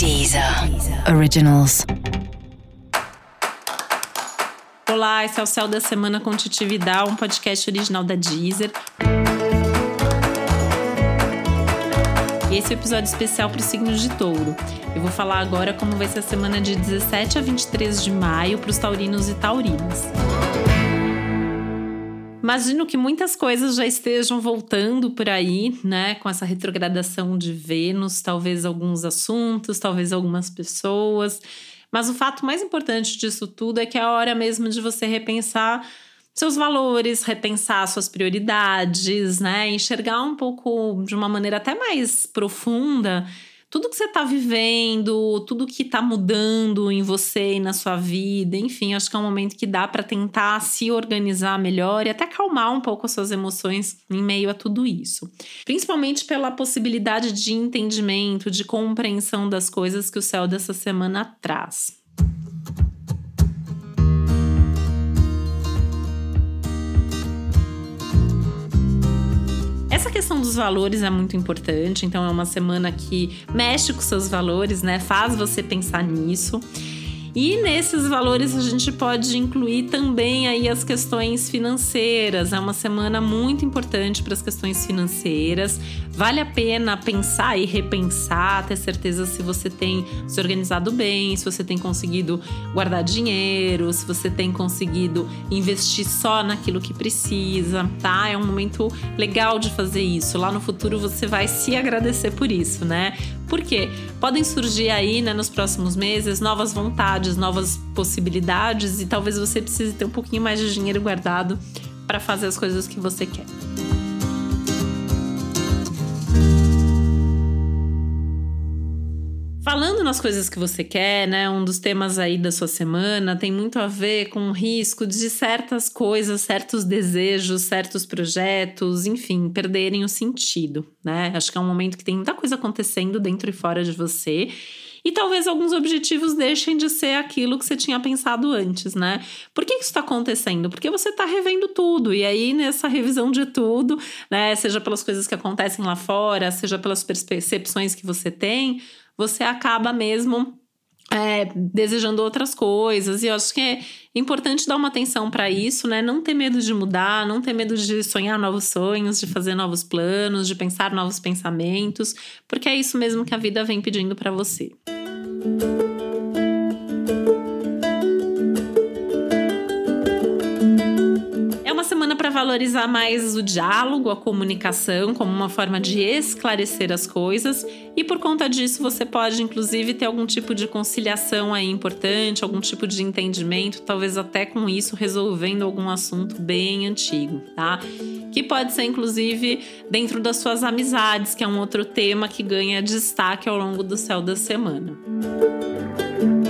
Deezer Originals. Olá, esse é o Céu da Semana com Titi Vidal, um podcast original da Deezer. E esse é o episódio especial para os signos de touro. Eu vou falar agora como vai ser a semana de 17 a 23 de maio para os taurinos e taurinas. Imagino que muitas coisas já estejam voltando por aí, né? Com essa retrogradação de Vênus, talvez alguns assuntos, talvez algumas pessoas. Mas o fato mais importante disso tudo é que é a hora mesmo de você repensar seus valores, repensar suas prioridades, né? Enxergar um pouco de uma maneira até mais profunda tudo que você está vivendo, tudo que está mudando em você e na sua vida, enfim, acho que é um momento que dá para tentar se organizar melhor e até acalmar um pouco as suas emoções em meio a tudo isso. Principalmente pela possibilidade de entendimento, de compreensão das coisas que o céu dessa semana traz. Essa questão dos valores é muito importante, então é uma semana que mexe com seus valores, né? Faz você pensar nisso. E nesses valores a gente pode incluir também aí as questões financeiras. É uma semana muito importante para as questões financeiras. Vale a pena pensar e repensar, ter certeza se você tem se organizado bem, se você tem conseguido guardar dinheiro, se você tem conseguido investir só naquilo que precisa, tá? É um momento legal de fazer isso. Lá no futuro você vai se agradecer por isso, né? Porque podem surgir aí, né, nos próximos meses, novas vontades, novas possibilidades e talvez você precise ter um pouquinho mais de dinheiro guardado para fazer as coisas que você quer. Falando nas coisas que você quer, né? Um dos temas aí da sua semana tem muito a ver com o risco de certas coisas, certos desejos, certos projetos, enfim, perderem o sentido, né? Acho que é um momento que tem muita coisa acontecendo dentro e fora de você. E talvez alguns objetivos deixem de ser aquilo que você tinha pensado antes, né? Por que isso está acontecendo? Porque você está revendo tudo. E aí, nessa revisão de tudo, né? Seja pelas coisas que acontecem lá fora, seja pelas percepções que você tem, você acaba mesmo é, desejando outras coisas. E eu acho que é importante dar uma atenção para isso, né? Não ter medo de mudar, não ter medo de sonhar novos sonhos, de fazer novos planos, de pensar novos pensamentos, porque é isso mesmo que a vida vem pedindo para você. Música valorizar mais o diálogo, a comunicação como uma forma de esclarecer as coisas e por conta disso você pode inclusive ter algum tipo de conciliação aí importante, algum tipo de entendimento, talvez até com isso resolvendo algum assunto bem antigo, tá? Que pode ser inclusive dentro das suas amizades, que é um outro tema que ganha destaque ao longo do céu da semana. E